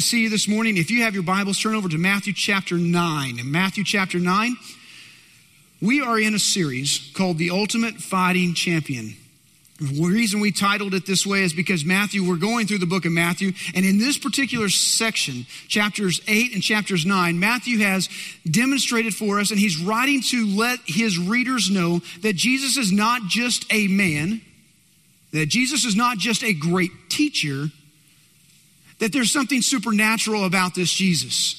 to see you this morning. If you have your Bibles, turn over to Matthew chapter 9. In Matthew chapter 9, we are in a series called The Ultimate Fighting Champion. The reason we titled it this way is because Matthew, we're going through the book of Matthew, and in this particular section, chapters 8 and chapters 9, Matthew has demonstrated for us, and he's writing to let his readers know that Jesus is not just a man, that Jesus is not just a great teacher, that there's something supernatural about this Jesus.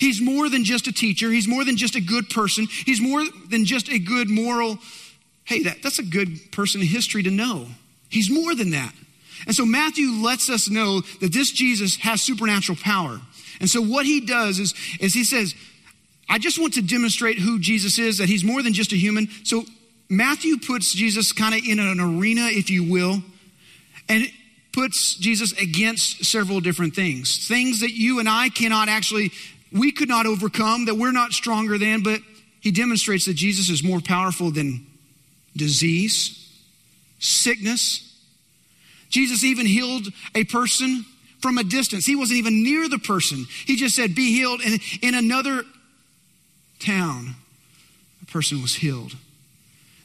He's more than just a teacher, he's more than just a good person, he's more than just a good moral hey, that, that's a good person in history to know. He's more than that. And so Matthew lets us know that this Jesus has supernatural power. And so what he does is, is he says, I just want to demonstrate who Jesus is, that he's more than just a human. So Matthew puts Jesus kind of in an arena, if you will, and puts Jesus against several different things. Things that you and I cannot actually, we could not overcome, that we're not stronger than, but he demonstrates that Jesus is more powerful than disease, sickness. Jesus even healed a person from a distance. He wasn't even near the person. He just said, Be healed. And in another town, a person was healed.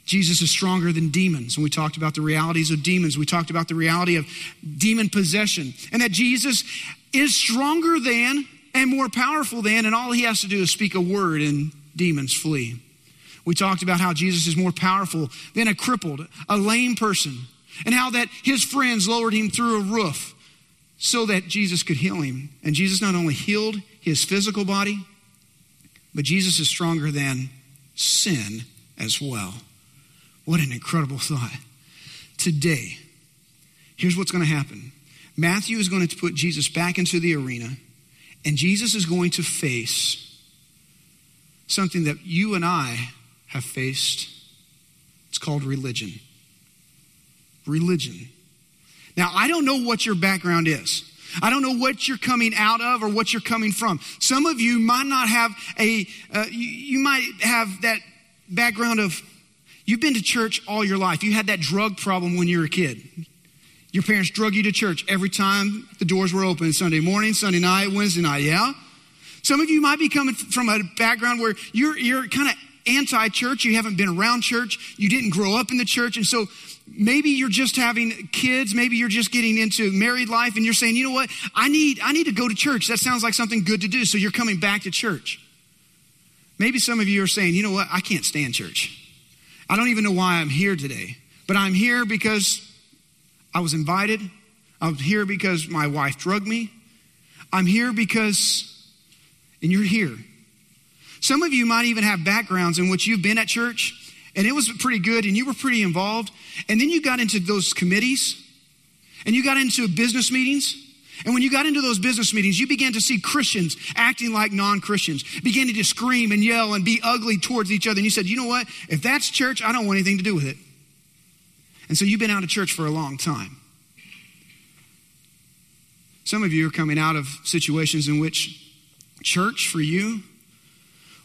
Jesus is stronger than demons. And we talked about the realities of demons. We talked about the reality of demon possession. And that Jesus is stronger than and more powerful than, and all he has to do is speak a word and demons flee. We talked about how Jesus is more powerful than a crippled, a lame person, and how that his friends lowered him through a roof so that Jesus could heal him. And Jesus not only healed his physical body, but Jesus is stronger than sin as well. What an incredible thought. Today, here's what's going to happen Matthew is going to put Jesus back into the arena, and Jesus is going to face something that you and I have faced. It's called religion. Religion. Now, I don't know what your background is. I don't know what you're coming out of or what you're coming from. Some of you might not have a, uh, you, you might have that background of, you've been to church all your life. You had that drug problem when you were a kid. Your parents drug you to church every time the doors were open Sunday morning, Sunday night, Wednesday night, yeah? Some of you might be coming from a background where you're, you're kind of anti church, you haven't been around church, you didn't grow up in the church, and so maybe you're just having kids, maybe you're just getting into married life and you're saying, "You know what? I need I need to go to church. That sounds like something good to do." So you're coming back to church. Maybe some of you are saying, "You know what? I can't stand church. I don't even know why I'm here today, but I'm here because I was invited. I'm here because my wife drugged me. I'm here because and you're here some of you might even have backgrounds in which you've been at church and it was pretty good and you were pretty involved. And then you got into those committees and you got into business meetings. And when you got into those business meetings, you began to see Christians acting like non Christians, beginning to scream and yell and be ugly towards each other. And you said, you know what? If that's church, I don't want anything to do with it. And so you've been out of church for a long time. Some of you are coming out of situations in which church for you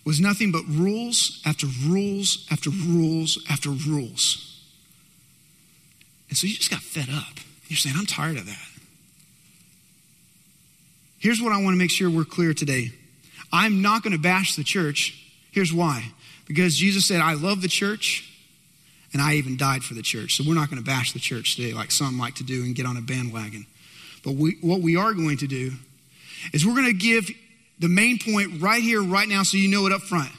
was nothing but rules after rules after rules after rules. And so you just got fed up. You're saying, I'm tired of that. Here's what I want to make sure we're clear today I'm not going to bash the church. Here's why. Because Jesus said, I love the church, and I even died for the church. So we're not going to bash the church today like some like to do and get on a bandwagon. But we, what we are going to do is we're going to give the main point right here, right now, so you know it up front.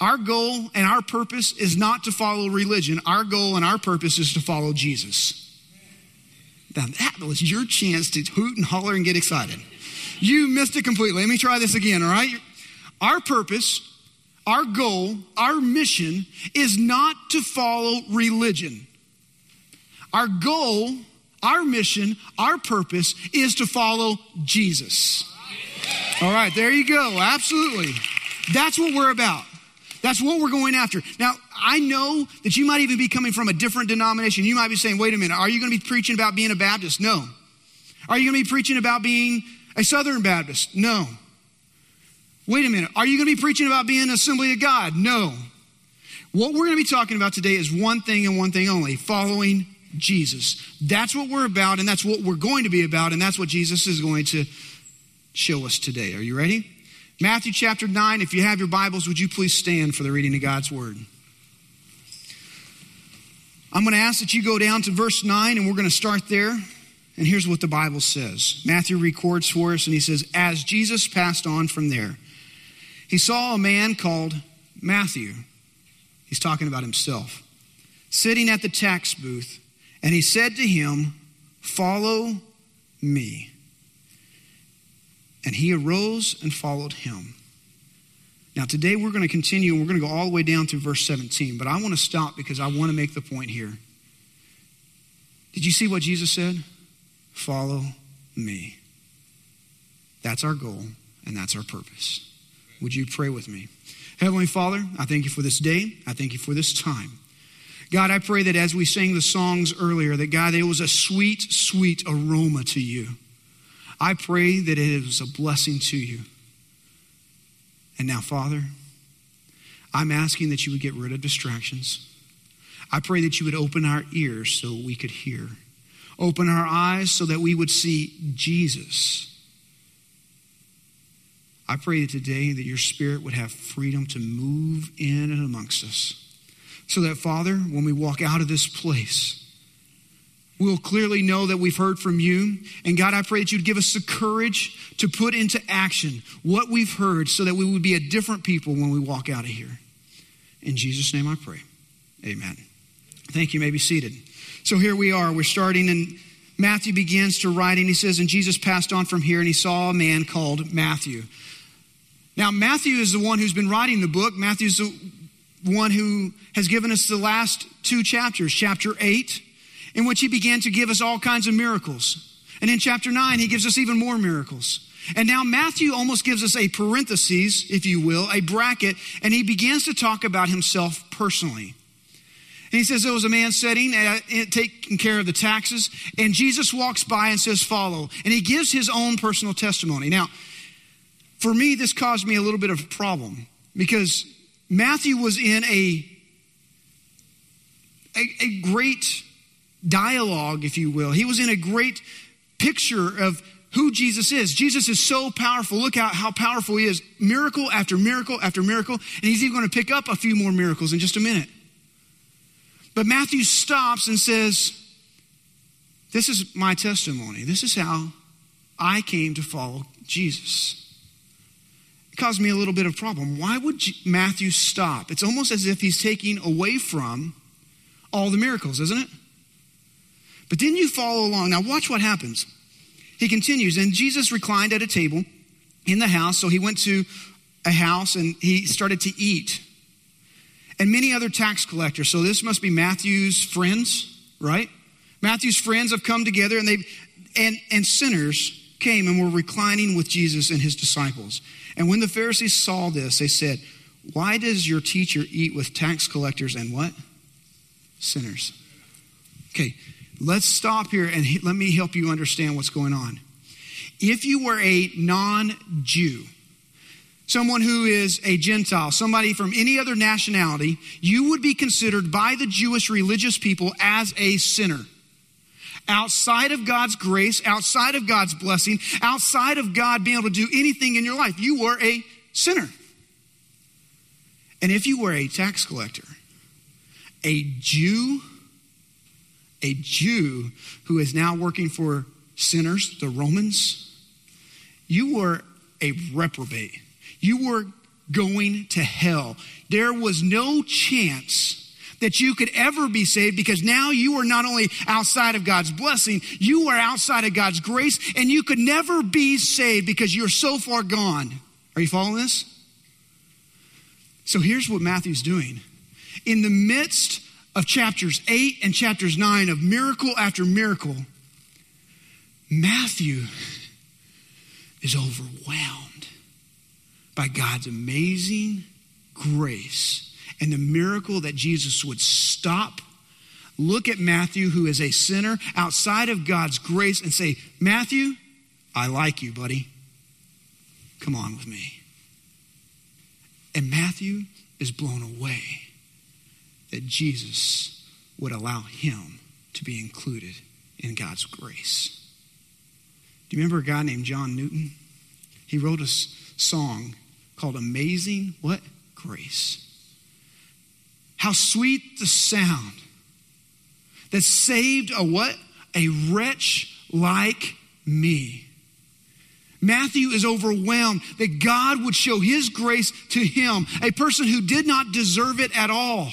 Our goal and our purpose is not to follow religion. Our goal and our purpose is to follow Jesus. Now, that was your chance to hoot and holler and get excited. You missed it completely. Let me try this again, all right? Our purpose, our goal, our mission is not to follow religion. Our goal, our mission, our purpose is to follow Jesus. All right, there you go. Absolutely. That's what we're about. That's what we're going after. Now, I know that you might even be coming from a different denomination. You might be saying, wait a minute, are you going to be preaching about being a Baptist? No. Are you going to be preaching about being a Southern Baptist? No. Wait a minute, are you going to be preaching about being an Assembly of God? No. What we're going to be talking about today is one thing and one thing only following Jesus. That's what we're about, and that's what we're going to be about, and that's what Jesus is going to show us today. Are you ready? Matthew chapter 9. If you have your Bibles, would you please stand for the reading of God's Word? I'm going to ask that you go down to verse 9 and we're going to start there. And here's what the Bible says Matthew records for us, and he says, As Jesus passed on from there, he saw a man called Matthew. He's talking about himself, sitting at the tax booth, and he said to him, Follow me. And he arose and followed him. Now, today we're going to continue and we're going to go all the way down through verse 17, but I want to stop because I want to make the point here. Did you see what Jesus said? Follow me. That's our goal and that's our purpose. Would you pray with me? Heavenly Father, I thank you for this day. I thank you for this time. God, I pray that as we sang the songs earlier, that God, it was a sweet, sweet aroma to you. I pray that it was a blessing to you. And now, Father, I'm asking that you would get rid of distractions. I pray that you would open our ears so we could hear, open our eyes so that we would see Jesus. I pray that today that your spirit would have freedom to move in and amongst us. So that, Father, when we walk out of this place, we'll clearly know that we've heard from you. And God, I pray that you'd give us the courage to put into action what we've heard so that we would be a different people when we walk out of here. In Jesus' name I pray. Amen. Thank you. you may be seated. So here we are. We're starting and Matthew begins to write and he says, And Jesus passed on from here and he saw a man called Matthew. Now, Matthew is the one who's been writing the book. Matthew's the one who has given us the last two chapters, chapter 8 in which he began to give us all kinds of miracles. And in chapter 9, he gives us even more miracles. And now Matthew almost gives us a parenthesis, if you will, a bracket, and he begins to talk about himself personally. And he says there was a man sitting, uh, taking care of the taxes, and Jesus walks by and says, Follow. And he gives his own personal testimony. Now, for me, this caused me a little bit of a problem because Matthew was in a, a, a great dialogue, if you will. He was in a great picture of who Jesus is. Jesus is so powerful. Look out how powerful he is. Miracle after miracle after miracle. And he's even going to pick up a few more miracles in just a minute. But Matthew stops and says, This is my testimony. This is how I came to follow Jesus. It caused me a little bit of problem. Why would Matthew stop? It's almost as if he's taking away from all the miracles, isn't it? But then you follow along. Now, watch what happens. He continues, and Jesus reclined at a table in the house. So he went to a house and he started to eat. And many other tax collectors. So this must be Matthew's friends, right? Matthew's friends have come together and they and and sinners came and were reclining with Jesus and his disciples. And when the Pharisees saw this, they said, "Why does your teacher eat with tax collectors and what? Sinners." Okay, Let's stop here and let me help you understand what's going on. If you were a non Jew, someone who is a Gentile, somebody from any other nationality, you would be considered by the Jewish religious people as a sinner. Outside of God's grace, outside of God's blessing, outside of God being able to do anything in your life, you were a sinner. And if you were a tax collector, a Jew a Jew who is now working for sinners, the Romans, you were a reprobate. You were going to hell. There was no chance that you could ever be saved because now you are not only outside of God's blessing, you are outside of God's grace, and you could never be saved because you're so far gone. Are you following this? So here's what Matthew's doing. In the midst of chapters 8 and chapters 9 of miracle after miracle, Matthew is overwhelmed by God's amazing grace and the miracle that Jesus would stop, look at Matthew, who is a sinner outside of God's grace, and say, Matthew, I like you, buddy. Come on with me. And Matthew is blown away that Jesus would allow him to be included in God's grace. Do you remember a guy named John Newton? he wrote a song called Amazing What? Grace. How sweet the sound that saved a what? A wretch like me. Matthew is overwhelmed that God would show his grace to him, a person who did not deserve it at all.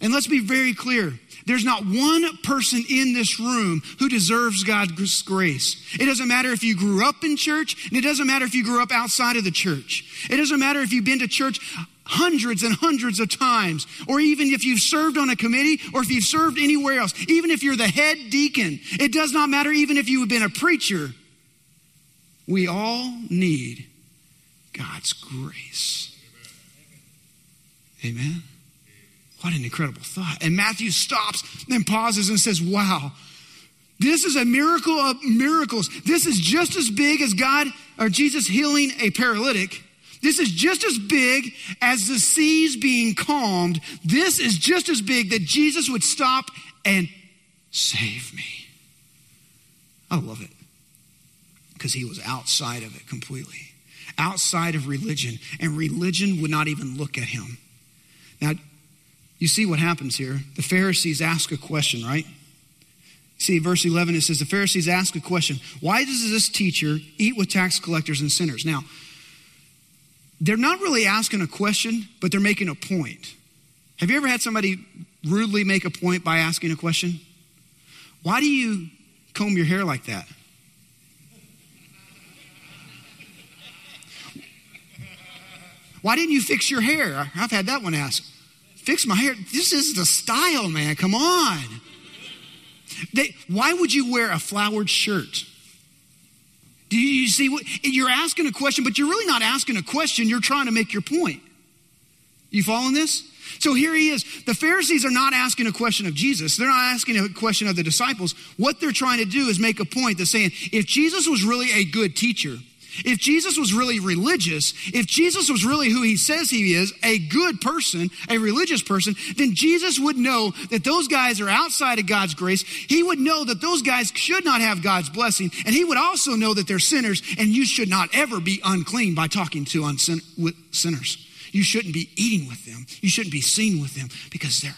And let's be very clear there's not one person in this room who deserves God's grace. It doesn't matter if you grew up in church, and it doesn't matter if you grew up outside of the church. It doesn't matter if you've been to church hundreds and hundreds of times, or even if you've served on a committee, or if you've served anywhere else, even if you're the head deacon. It does not matter, even if you have been a preacher. We all need God's grace. Amen. What an incredible thought. And Matthew stops and pauses and says, Wow, this is a miracle of miracles. This is just as big as God or Jesus healing a paralytic. This is just as big as the seas being calmed. This is just as big that Jesus would stop and save me. I love it because he was outside of it completely, outside of religion, and religion would not even look at him. Now, you see what happens here. The Pharisees ask a question, right? See, verse 11, it says, The Pharisees ask a question Why does this teacher eat with tax collectors and sinners? Now, they're not really asking a question, but they're making a point. Have you ever had somebody rudely make a point by asking a question? Why do you comb your hair like that? Why didn't you fix your hair? I've had that one asked fix my hair. This is the style, man. Come on. They, why would you wear a flowered shirt? Do you see what you're asking a question, but you're really not asking a question, you're trying to make your point. You following this? So here he is. The Pharisees are not asking a question of Jesus. They're not asking a question of the disciples. What they're trying to do is make a point. They're saying, if Jesus was really a good teacher, if Jesus was really religious, if Jesus was really who he says he is, a good person, a religious person, then Jesus would know that those guys are outside of God's grace. He would know that those guys should not have God's blessing. And he would also know that they're sinners and you should not ever be unclean by talking to unsin- sinners. You shouldn't be eating with them. You shouldn't be seen with them because they're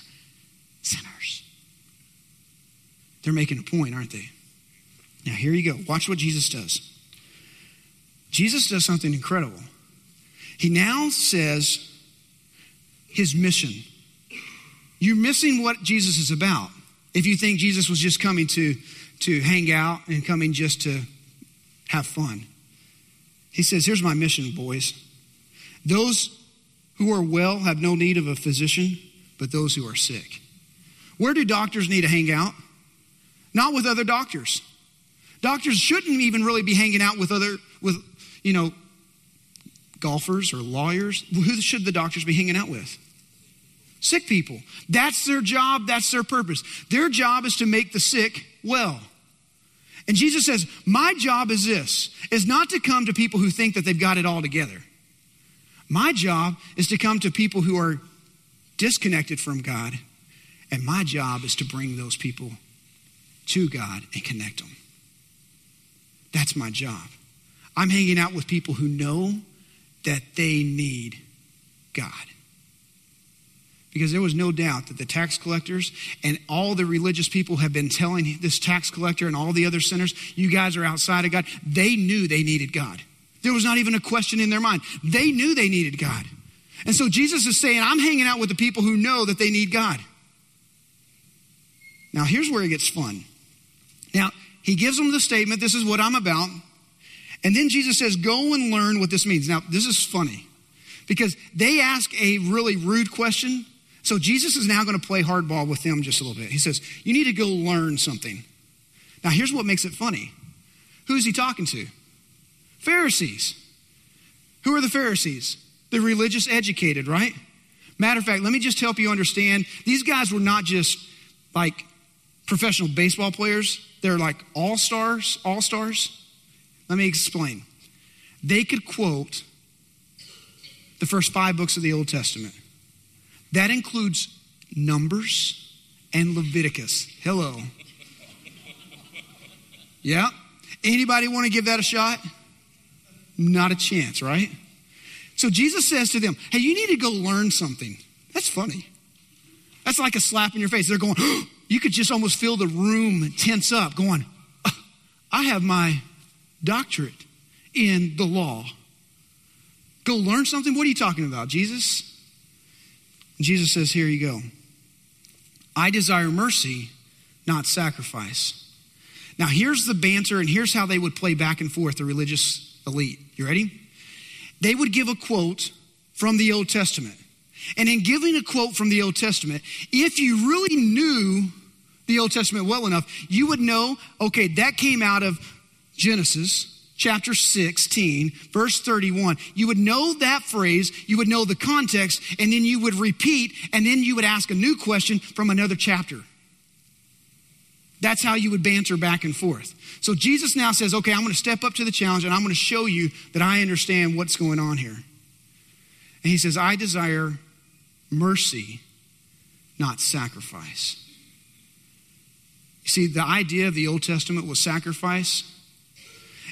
sinners. They're making a point, aren't they? Now, here you go. Watch what Jesus does. Jesus does something incredible. He now says his mission. You're missing what Jesus is about if you think Jesus was just coming to, to hang out and coming just to have fun. He says, Here's my mission, boys. Those who are well have no need of a physician, but those who are sick. Where do doctors need to hang out? Not with other doctors. Doctors shouldn't even really be hanging out with other with you know, golfers or lawyers, who should the doctors be hanging out with? Sick people. That's their job, that's their purpose. Their job is to make the sick well. And Jesus says, My job is this is not to come to people who think that they've got it all together. My job is to come to people who are disconnected from God, and my job is to bring those people to God and connect them. That's my job. I'm hanging out with people who know that they need God. Because there was no doubt that the tax collectors and all the religious people have been telling this tax collector and all the other sinners, you guys are outside of God. They knew they needed God. There was not even a question in their mind. They knew they needed God. And so Jesus is saying, I'm hanging out with the people who know that they need God. Now, here's where it gets fun. Now, he gives them the statement, This is what I'm about. And then Jesus says, Go and learn what this means. Now, this is funny because they ask a really rude question. So Jesus is now going to play hardball with them just a little bit. He says, You need to go learn something. Now, here's what makes it funny who is he talking to? Pharisees. Who are the Pharisees? The religious educated, right? Matter of fact, let me just help you understand. These guys were not just like professional baseball players, they're like all stars, all stars. Let me explain. They could quote the first five books of the Old Testament. That includes Numbers and Leviticus. Hello. Yeah? Anybody want to give that a shot? Not a chance, right? So Jesus says to them, Hey, you need to go learn something. That's funny. That's like a slap in your face. They're going, oh, You could just almost feel the room tense up, going, uh, I have my doctorate in the law. Go learn something? What are you talking about, Jesus? Jesus says, Here you go. I desire mercy, not sacrifice. Now, here's the banter, and here's how they would play back and forth, the religious elite. You ready? They would give a quote from the Old Testament. And in giving a quote from the Old Testament, if you really knew the Old Testament well enough, you would know okay, that came out of Genesis chapter 16, verse 31. You would know that phrase, you would know the context, and then you would repeat, and then you would ask a new question from another chapter. That's how you would banter back and forth. So Jesus now says, okay, I'm going to step up to the challenge and I'm going to show you that I understand what's going on here. And he says, I desire mercy, not sacrifice. You see, the idea of the Old Testament was sacrifice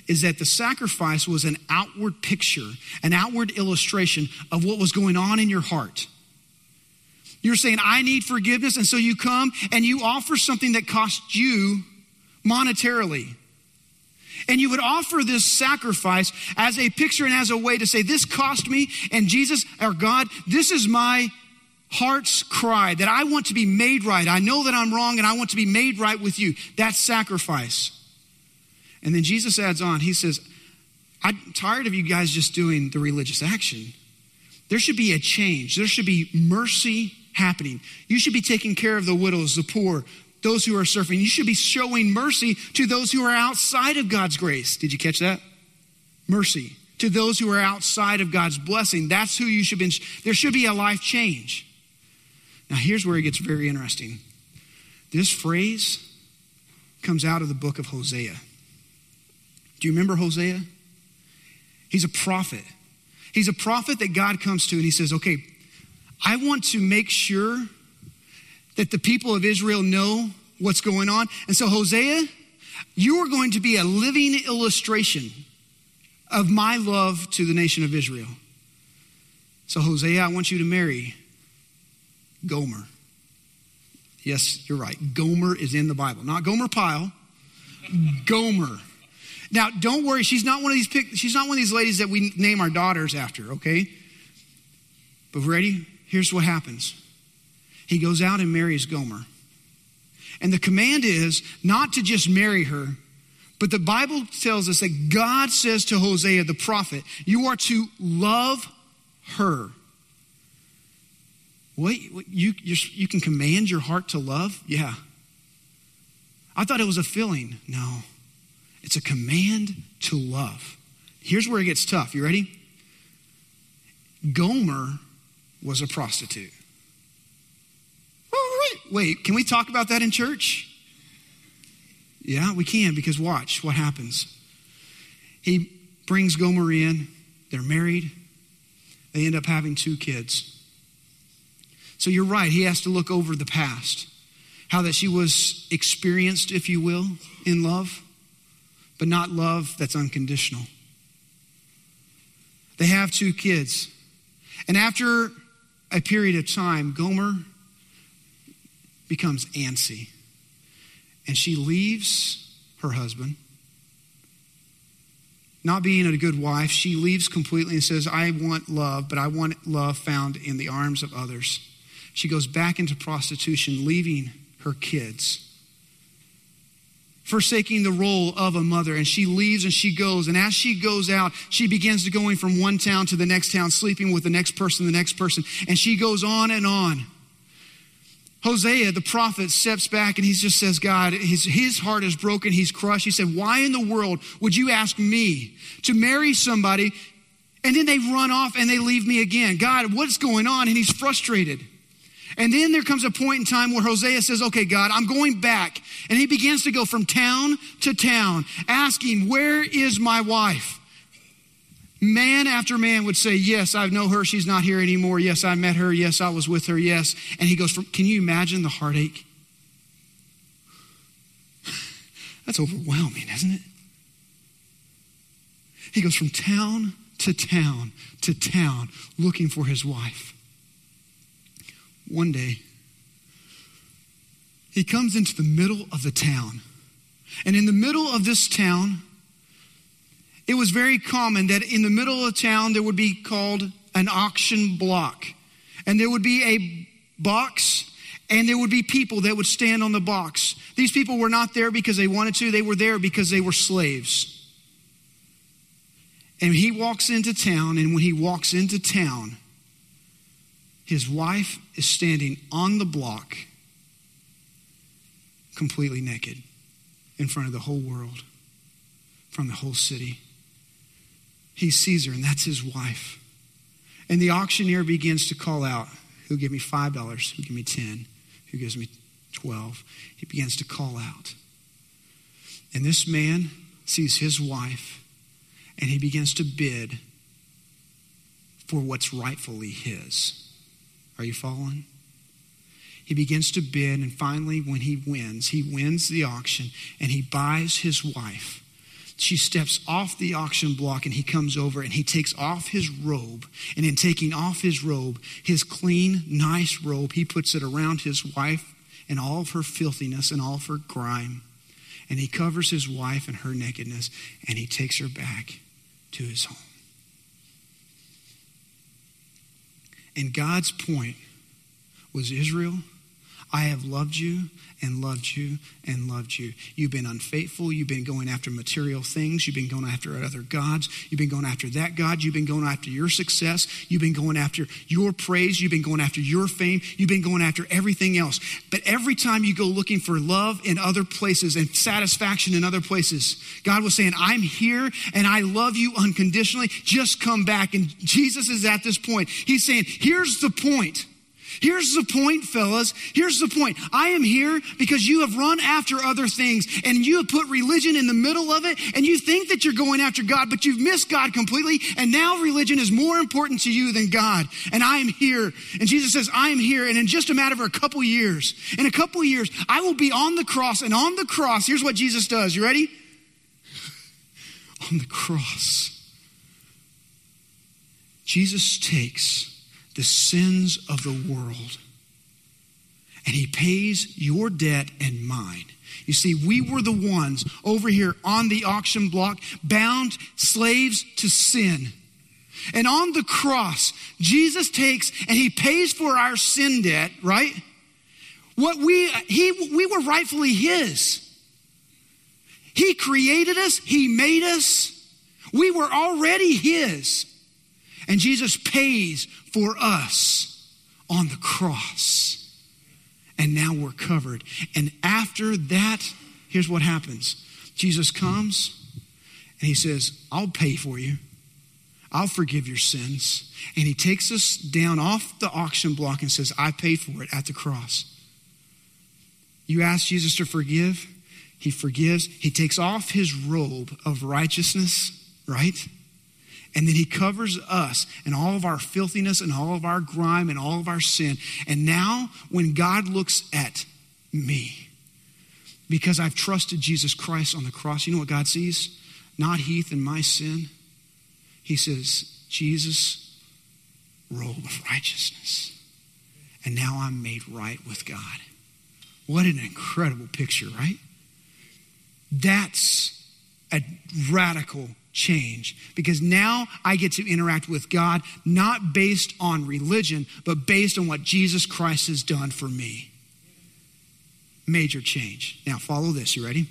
is that the sacrifice was an outward picture, an outward illustration of what was going on in your heart. You're saying, I need forgiveness. And so you come and you offer something that costs you monetarily. And you would offer this sacrifice as a picture and as a way to say, This cost me, and Jesus, our God, this is my heart's cry that I want to be made right. I know that I'm wrong and I want to be made right with you. That's sacrifice. And then Jesus adds on, He says, I'm tired of you guys just doing the religious action. There should be a change, there should be mercy happening. You should be taking care of the widows, the poor, those who are surfing. You should be showing mercy to those who are outside of God's grace. Did you catch that? Mercy to those who are outside of God's blessing. That's who you should be. There should be a life change. Now, here's where it gets very interesting. This phrase comes out of the book of Hosea. Do you remember Hosea? He's a prophet. He's a prophet that God comes to and he says, Okay, I want to make sure that the people of Israel know what's going on. And so, Hosea, you are going to be a living illustration of my love to the nation of Israel. So, Hosea, I want you to marry Gomer. Yes, you're right. Gomer is in the Bible. Not Gomer Pyle, Gomer. Now, don't worry, she's not one of these she's not one of these ladies that we name our daughters after, okay? But ready? Here's what happens. He goes out and marries Gomer. And the command is not to just marry her, but the Bible tells us that God says to Hosea the prophet, You are to love her. What? You, you can command your heart to love? Yeah. I thought it was a feeling. No, it's a command to love. Here's where it gets tough. You ready? Gomer was a prostitute. Wait, can we talk about that in church? Yeah, we can because watch what happens. He brings Gomer in, they're married, they end up having two kids. So you're right, he has to look over the past. How that she was experienced, if you will, in love, but not love that's unconditional. They have two kids. And after a period of time, Gomer becomes antsy. And she leaves her husband. Not being a good wife, she leaves completely and says, I want love, but I want love found in the arms of others. She goes back into prostitution, leaving her kids forsaking the role of a mother. And she leaves and she goes. And as she goes out she begins to going from one town to the next town sleeping with the next person the next person. And she goes on and on. Hosea the prophet steps back and he just says god his, his heart is broken. He's crushed. He said why in the world would you ask me to marry somebody and then they run off and they leave me again? God what's going on? And he's frustrated and then there comes a point in time where Hosea says, Okay, God, I'm going back. And he begins to go from town to town, asking, Where is my wife? Man after man would say, Yes, I know her. She's not here anymore. Yes, I met her. Yes, I was with her. Yes. And he goes, from, Can you imagine the heartache? That's overwhelming, isn't it? He goes from town to town to town looking for his wife. One day, he comes into the middle of the town. And in the middle of this town, it was very common that in the middle of town there would be called an auction block. And there would be a box and there would be people that would stand on the box. These people were not there because they wanted to, they were there because they were slaves. And he walks into town, and when he walks into town, his wife is standing on the block, completely naked, in front of the whole world, from the whole city. He sees her, and that's his wife. And the auctioneer begins to call out, Who'll give me $5? Who'll give me 10 Who gives me 12 He begins to call out. And this man sees his wife, and he begins to bid for what's rightfully his. Are you following? He begins to bid, and finally, when he wins, he wins the auction and he buys his wife she steps off the auction block and he comes over and he takes off his robe. And in taking off his robe, his clean, nice robe, he puts it around his wife and all of her filthiness and all of her grime. And he covers his wife and her nakedness and he takes her back to his home. And God's point was Israel, I have loved you and loved you and loved you. You've been unfaithful. You've been going after material things. You've been going after other gods. You've been going after that God. You've been going after your success. You've been going after your praise. You've been going after your fame. You've been going after everything else. But every time you go looking for love in other places and satisfaction in other places, God was saying, I'm here and I love you unconditionally. Just come back. And Jesus is at this point. He's saying, Here's the point. Here's the point, fellas. Here's the point. I am here because you have run after other things and you have put religion in the middle of it and you think that you're going after God, but you've missed God completely. And now religion is more important to you than God. And I am here. And Jesus says, I am here. And in just a matter of a couple years, in a couple years, I will be on the cross. And on the cross, here's what Jesus does. You ready? on the cross, Jesus takes the sins of the world. And he pays your debt and mine. You see, we were the ones over here on the auction block, bound slaves to sin. And on the cross, Jesus takes and he pays for our sin debt, right? What we, he, we were rightfully his. He created us, he made us. We were already his. And Jesus pays for us on the cross. And now we're covered. And after that, here's what happens Jesus comes and he says, I'll pay for you. I'll forgive your sins. And he takes us down off the auction block and says, I paid for it at the cross. You ask Jesus to forgive, he forgives. He takes off his robe of righteousness, right? And then he covers us and all of our filthiness and all of our grime and all of our sin. And now, when God looks at me, because I've trusted Jesus Christ on the cross, you know what God sees? Not Heath and my sin. He says, Jesus, robe of righteousness. And now I'm made right with God. What an incredible picture, right? That's a radical change because now I get to interact with God not based on religion, but based on what Jesus Christ has done for me. Major change. Now, follow this. You ready?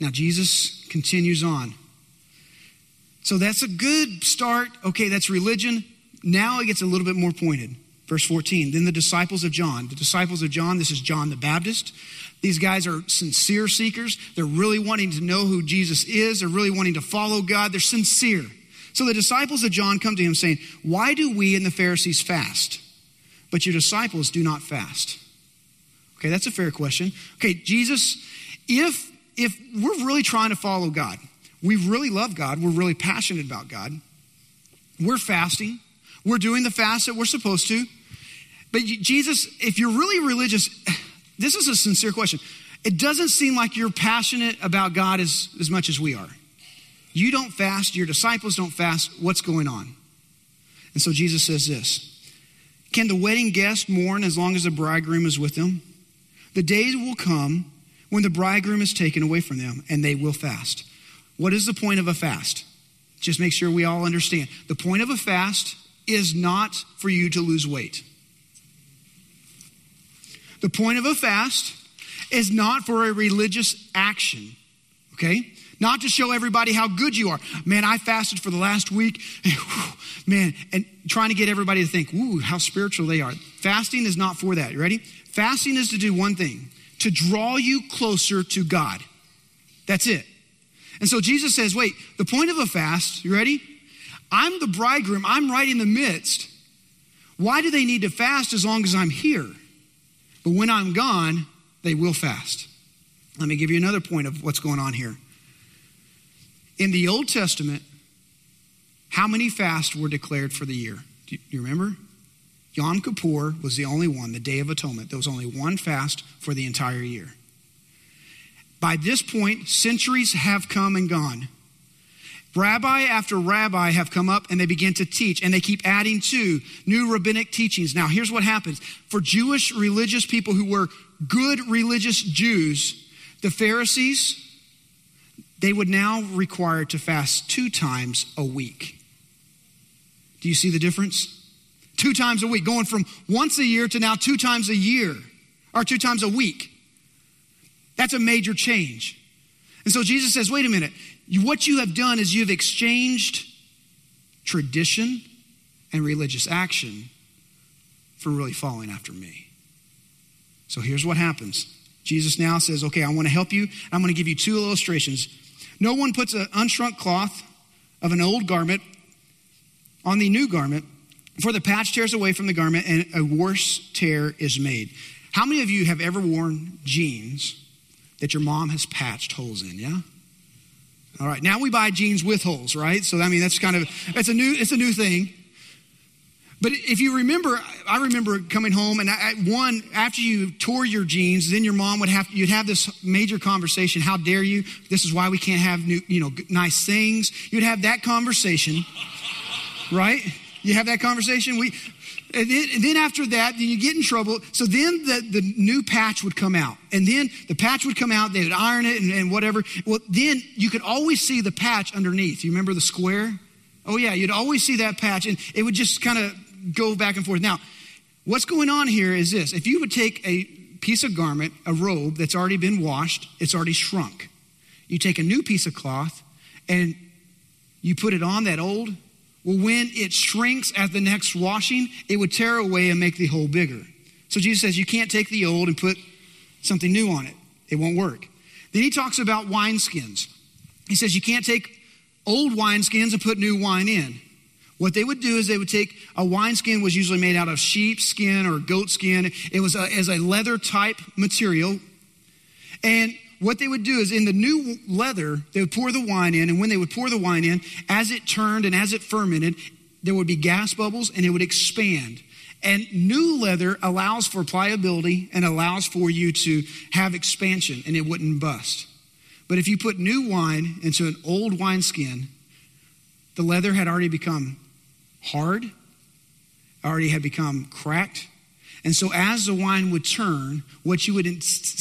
Now, Jesus continues on. So that's a good start. Okay, that's religion. Now it gets a little bit more pointed. Verse 14. Then the disciples of John, the disciples of John, this is John the Baptist. These guys are sincere seekers. They're really wanting to know who Jesus is. They're really wanting to follow God. They're sincere. So the disciples of John come to him saying, Why do we and the Pharisees fast, but your disciples do not fast? Okay, that's a fair question. Okay, Jesus, if if we're really trying to follow God, we really love God, we're really passionate about God, we're fasting, we're doing the fast that we're supposed to. But Jesus, if you're really religious, this is a sincere question. It doesn't seem like you're passionate about God as, as much as we are. You don't fast, your disciples don't fast. What's going on? And so Jesus says this Can the wedding guest mourn as long as the bridegroom is with them? The days will come when the bridegroom is taken away from them, and they will fast. What is the point of a fast? Just make sure we all understand. The point of a fast is not for you to lose weight. The point of a fast is not for a religious action, okay? Not to show everybody how good you are. Man, I fasted for the last week. Man, and trying to get everybody to think, ooh, how spiritual they are. Fasting is not for that. You ready? Fasting is to do one thing to draw you closer to God. That's it. And so Jesus says, wait, the point of a fast, you ready? I'm the bridegroom, I'm right in the midst. Why do they need to fast as long as I'm here? But when I'm gone, they will fast. Let me give you another point of what's going on here. In the Old Testament, how many fasts were declared for the year? Do you remember? Yom Kippur was the only one, the Day of Atonement. There was only one fast for the entire year. By this point, centuries have come and gone. Rabbi after rabbi have come up and they begin to teach, and they keep adding to new rabbinic teachings. Now, here's what happens for Jewish religious people who were good religious Jews, the Pharisees, they would now require to fast two times a week. Do you see the difference? Two times a week, going from once a year to now two times a year, or two times a week. That's a major change. And so Jesus says, wait a minute, what you have done is you've exchanged tradition and religious action for really following after me. So here's what happens. Jesus now says, Okay, I want to help you. I'm going to give you two illustrations. No one puts an unshrunk cloth of an old garment on the new garment, for the patch tears away from the garment and a worse tear is made. How many of you have ever worn jeans that your mom has patched holes in? Yeah? All right. Now we buy jeans with holes, right? So I mean that's kind of it's a new it's a new thing. But if you remember, I remember coming home and I, one, after you tore your jeans, then your mom would have, you'd have this major conversation. How dare you? This is why we can't have new, you know, nice things. You'd have that conversation, right? You have that conversation. We, and then, and then, after that, then you get in trouble. So then the, the new patch would come out. And then the patch would come out, they would iron it and, and whatever. Well, then you could always see the patch underneath. You remember the square? Oh, yeah, you'd always see that patch. And it would just kind of go back and forth. Now, what's going on here is this if you would take a piece of garment, a robe that's already been washed, it's already shrunk. You take a new piece of cloth and you put it on that old. Well, when it shrinks at the next washing, it would tear away and make the hole bigger. So Jesus says you can't take the old and put something new on it, it won't work. Then he talks about wineskins. He says you can't take old wineskins and put new wine in. What they would do is they would take a wineskin was usually made out of sheep skin or goat skin. It was as a leather type material. And what they would do is in the new leather, they would pour the wine in. And when they would pour the wine in, as it turned and as it fermented, there would be gas bubbles and it would expand. And new leather allows for pliability and allows for you to have expansion and it wouldn't bust. But if you put new wine into an old wineskin, the leather had already become hard, already had become cracked. And so, as the wine would turn, what you would in,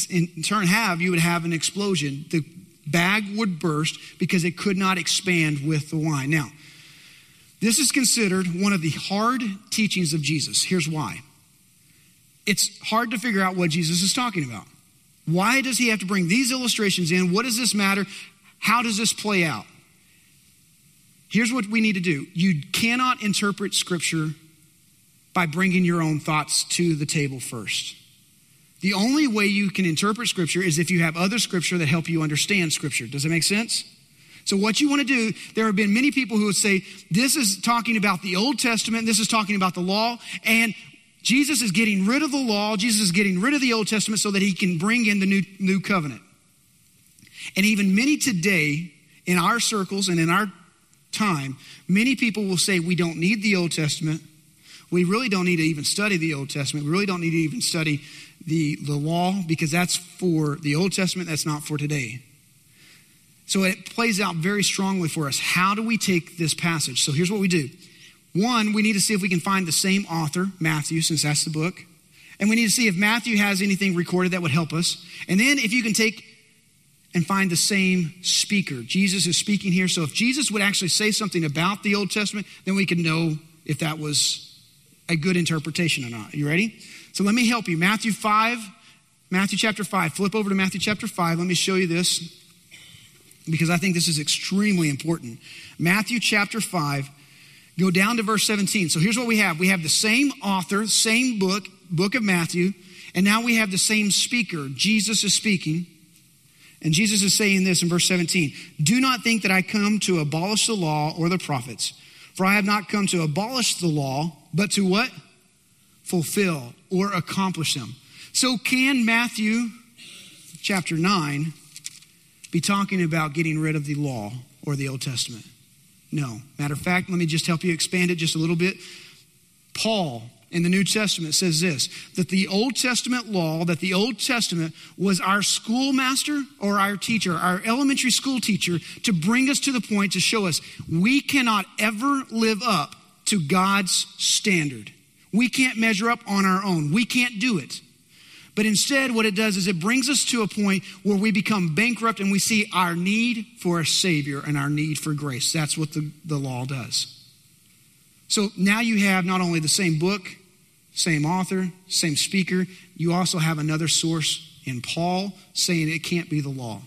in, turn have, you would have an explosion. The bag would burst because it could not expand with the wine. Now, this is considered one of the hard teachings of Jesus. Here's why it's hard to figure out what Jesus is talking about. Why does he have to bring these illustrations in? What does this matter? How does this play out? Here's what we need to do you cannot interpret Scripture by bringing your own thoughts to the table first. The only way you can interpret Scripture is if you have other Scripture that help you understand Scripture. Does that make sense? So, what you want to do, there have been many people who would say, This is talking about the Old Testament, this is talking about the law, and Jesus is getting rid of the law, Jesus is getting rid of the Old Testament so that he can bring in the new, new covenant. And even many today, in our circles and in our time, many people will say we don't need the Old Testament. We really don't need to even study the Old Testament. We really don't need to even study the, the law because that's for the Old Testament, that's not for today. So it plays out very strongly for us. How do we take this passage? So here's what we do. One, we need to see if we can find the same author, Matthew, since that's the book. And we need to see if Matthew has anything recorded that would help us. And then if you can take and find the same speaker. Jesus is speaking here. So if Jesus would actually say something about the Old Testament, then we can know if that was a good interpretation or not. You ready? So let me help you. Matthew 5, Matthew chapter 5. Flip over to Matthew chapter 5. Let me show you this because I think this is extremely important. Matthew chapter 5, go down to verse 17. So here's what we have we have the same author, same book, book of Matthew, and now we have the same speaker. Jesus is speaking. And Jesus is saying this in verse 17 Do not think that I come to abolish the law or the prophets, for I have not come to abolish the law, but to what? Fulfill or accomplish them. So, can Matthew chapter 9 be talking about getting rid of the law or the Old Testament? No. Matter of fact, let me just help you expand it just a little bit. Paul in the New Testament says this that the Old Testament law, that the Old Testament was our schoolmaster or our teacher, our elementary school teacher, to bring us to the point to show us we cannot ever live up to God's standard. We can't measure up on our own, we can't do it. But instead, what it does is it brings us to a point where we become bankrupt and we see our need for a Savior and our need for grace. That's what the, the law does. So now you have not only the same book, same author, same speaker, you also have another source in Paul saying it can't be the law.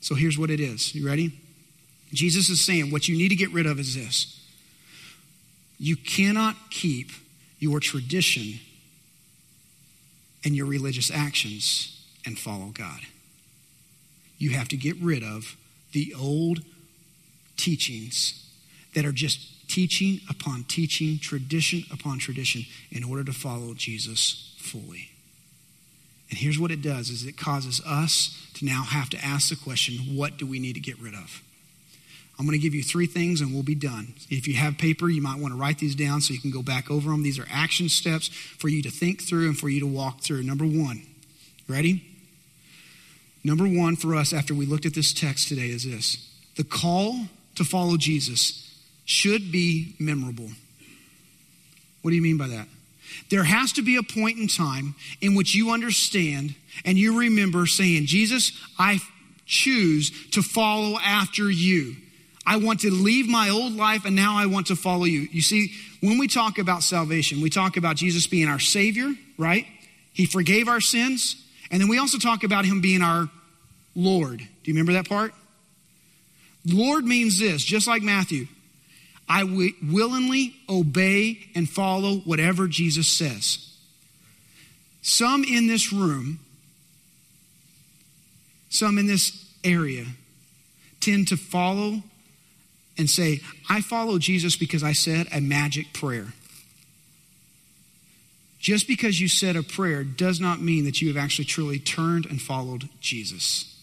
So here's what it is. You ready? Jesus is saying what you need to get rid of is this you cannot keep your tradition and your religious actions and follow God. You have to get rid of the old teachings that are just teaching upon teaching, tradition upon tradition in order to follow Jesus fully. And here's what it does is it causes us to now have to ask the question, what do we need to get rid of? I'm going to give you three things and we'll be done. If you have paper, you might want to write these down so you can go back over them. These are action steps for you to think through and for you to walk through. Number one, ready? Number one for us after we looked at this text today is this the call to follow Jesus should be memorable. What do you mean by that? There has to be a point in time in which you understand and you remember saying, Jesus, I choose to follow after you. I want to leave my old life and now I want to follow you. You see, when we talk about salvation, we talk about Jesus being our Savior, right? He forgave our sins. And then we also talk about Him being our Lord. Do you remember that part? Lord means this, just like Matthew. I w- willingly obey and follow whatever Jesus says. Some in this room, some in this area, tend to follow and say, I follow Jesus because I said a magic prayer. Just because you said a prayer does not mean that you have actually truly turned and followed Jesus.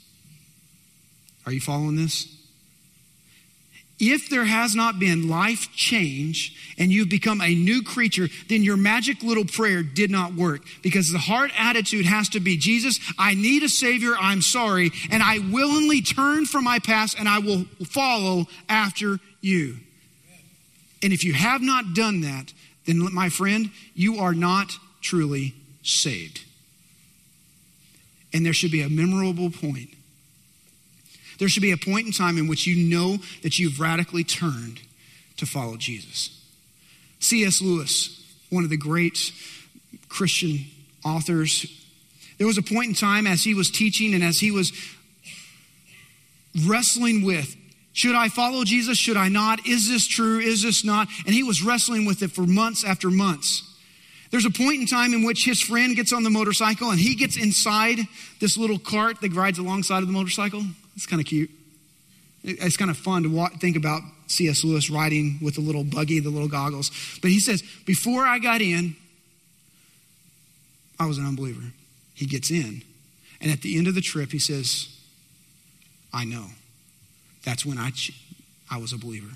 Are you following this? If there has not been life change and you've become a new creature, then your magic little prayer did not work because the heart attitude has to be Jesus, I need a Savior, I'm sorry, and I willingly turn from my past and I will follow after you. And if you have not done that, then my friend, you are not truly saved. And there should be a memorable point there should be a point in time in which you know that you've radically turned to follow Jesus. C.S. Lewis, one of the great Christian authors, there was a point in time as he was teaching and as he was wrestling with should I follow Jesus? Should I not? Is this true? Is this not? And he was wrestling with it for months after months. There's a point in time in which his friend gets on the motorcycle and he gets inside this little cart that rides alongside of the motorcycle. It's kind of cute. It's kind of fun to walk, think about C.S. Lewis riding with the little buggy, the little goggles. But he says, Before I got in, I was an unbeliever. He gets in. And at the end of the trip, he says, I know. That's when I, I was a believer.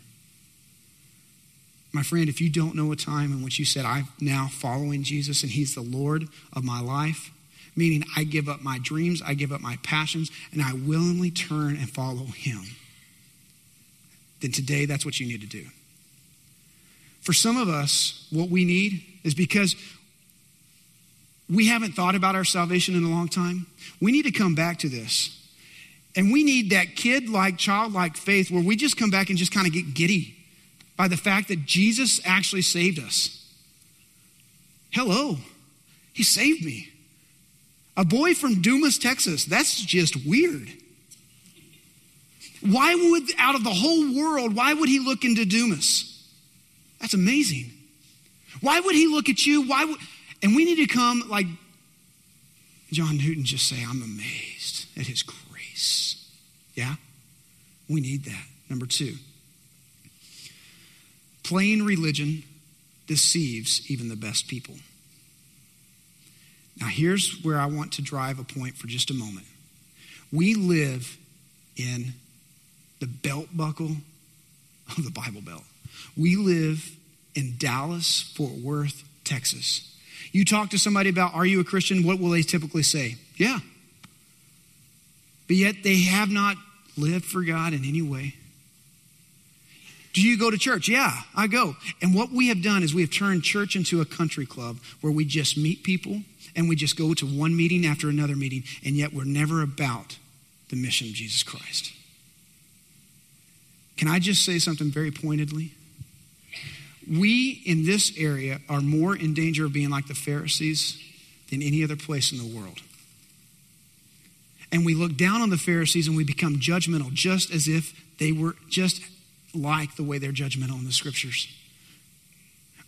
My friend, if you don't know a time in which you said, I'm now following Jesus and he's the Lord of my life, meaning I give up my dreams, I give up my passions, and I willingly turn and follow Him. then today that's what you need to do. For some of us, what we need is because we haven't thought about our salvation in a long time, we need to come back to this. And we need that kid like, childlike faith where we just come back and just kind of get giddy by the fact that Jesus actually saved us. Hello, he saved me. A boy from Dumas, Texas. That's just weird. Why would, out of the whole world, why would he look into Dumas? That's amazing. Why would he look at you? Why would, and we need to come like John Newton just say, I'm amazed at his grace. Yeah? We need that. Number two, plain religion deceives even the best people. Now, here's where I want to drive a point for just a moment. We live in the belt buckle of the Bible Belt. We live in Dallas, Fort Worth, Texas. You talk to somebody about, are you a Christian? What will they typically say? Yeah. But yet they have not lived for God in any way. Do you go to church? Yeah, I go. And what we have done is we have turned church into a country club where we just meet people and we just go to one meeting after another meeting, and yet we're never about the mission of Jesus Christ. Can I just say something very pointedly? We in this area are more in danger of being like the Pharisees than any other place in the world. And we look down on the Pharisees and we become judgmental just as if they were just like the way they're judgmental in the scriptures.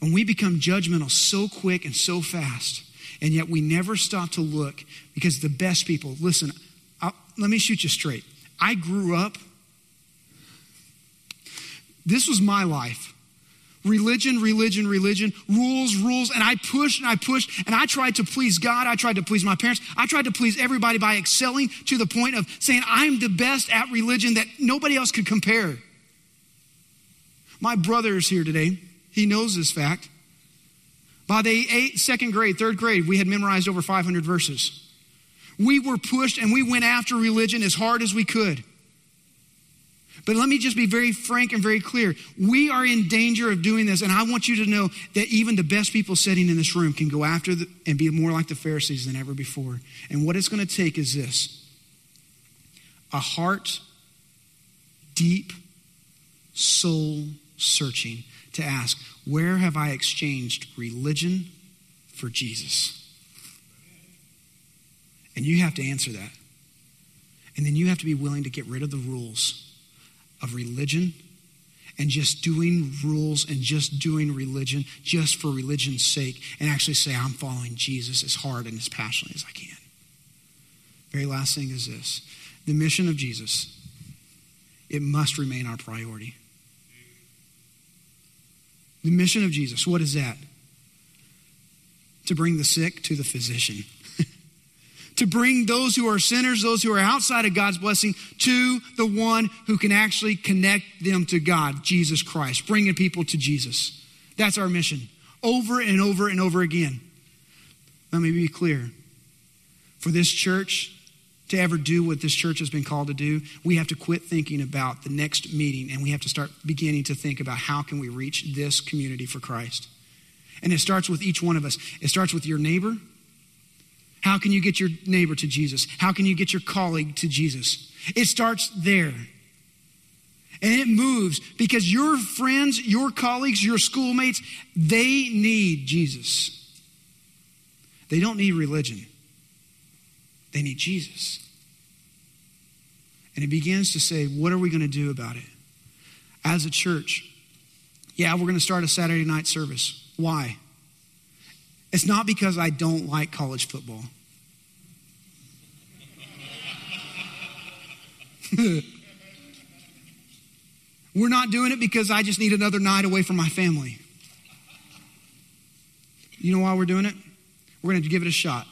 And we become judgmental so quick and so fast, and yet we never stop to look because the best people, listen, I'll, let me shoot you straight. I grew up, this was my life religion, religion, religion, rules, rules. And I pushed and I pushed and I tried to please God. I tried to please my parents. I tried to please everybody by excelling to the point of saying I'm the best at religion that nobody else could compare. My brother is here today. He knows this fact. By the second grade, third grade, we had memorized over 500 verses. We were pushed and we went after religion as hard as we could. But let me just be very frank and very clear. We are in danger of doing this, and I want you to know that even the best people sitting in this room can go after the, and be more like the Pharisees than ever before. And what it's going to take is this a heart, deep, soul searching to ask, where have I exchanged religion for Jesus? And you have to answer that. And then you have to be willing to get rid of the rules of religion and just doing rules and just doing religion just for religion's sake and actually say, I'm following Jesus as hard and as passionately as I can. Very last thing is this the mission of Jesus, it must remain our priority. The mission of Jesus, what is that? To bring the sick to the physician to bring those who are sinners, those who are outside of God's blessing, to the one who can actually connect them to God, Jesus Christ, bringing people to Jesus. That's our mission over and over and over again. Let me be clear. For this church to ever do what this church has been called to do, we have to quit thinking about the next meeting and we have to start beginning to think about how can we reach this community for Christ. And it starts with each one of us. It starts with your neighbor, how can you get your neighbor to Jesus? How can you get your colleague to Jesus? It starts there. And it moves because your friends, your colleagues, your schoolmates, they need Jesus. They don't need religion, they need Jesus. And it begins to say, what are we going to do about it? As a church, yeah, we're going to start a Saturday night service. Why? It's not because I don't like college football. We're not doing it because I just need another night away from my family. You know why we're doing it? We're going to give it a shot.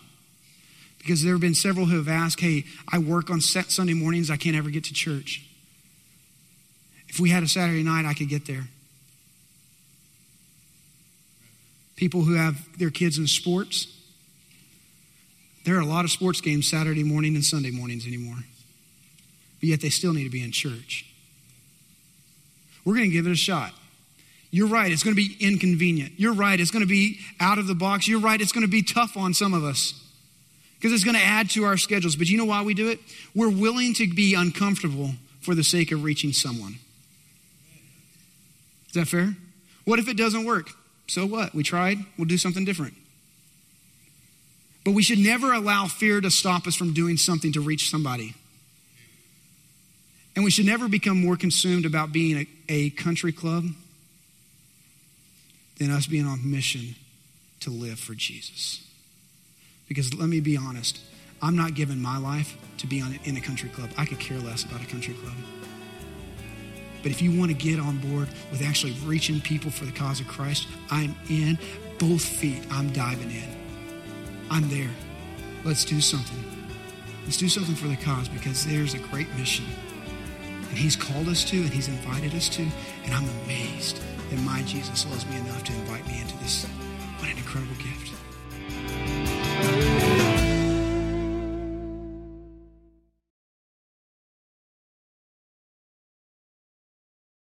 Because there have been several who have asked, hey, I work on set Sunday mornings, I can't ever get to church. If we had a Saturday night, I could get there. people who have their kids in sports. There are a lot of sports games Saturday morning and Sunday mornings anymore. But yet they still need to be in church. We're going to give it a shot. You're right, it's going to be inconvenient. You're right, it's going to be out of the box. You're right, it's going to be tough on some of us because it's going to add to our schedules. But you know why we do it? We're willing to be uncomfortable for the sake of reaching someone. Is that fair? What if it doesn't work? So what? We tried, we'll do something different. But we should never allow fear to stop us from doing something to reach somebody. And we should never become more consumed about being a, a country club than us being on mission to live for Jesus. Because let me be honest, I'm not giving my life to be on, in a country club. I could care less about a country club. But if you want to get on board with actually reaching people for the cause of Christ, I'm in both feet. I'm diving in. I'm there. Let's do something. Let's do something for the cause because there's a great mission. And He's called us to, and He's invited us to. And I'm amazed that my Jesus loves me enough to invite me into this. What an incredible gift.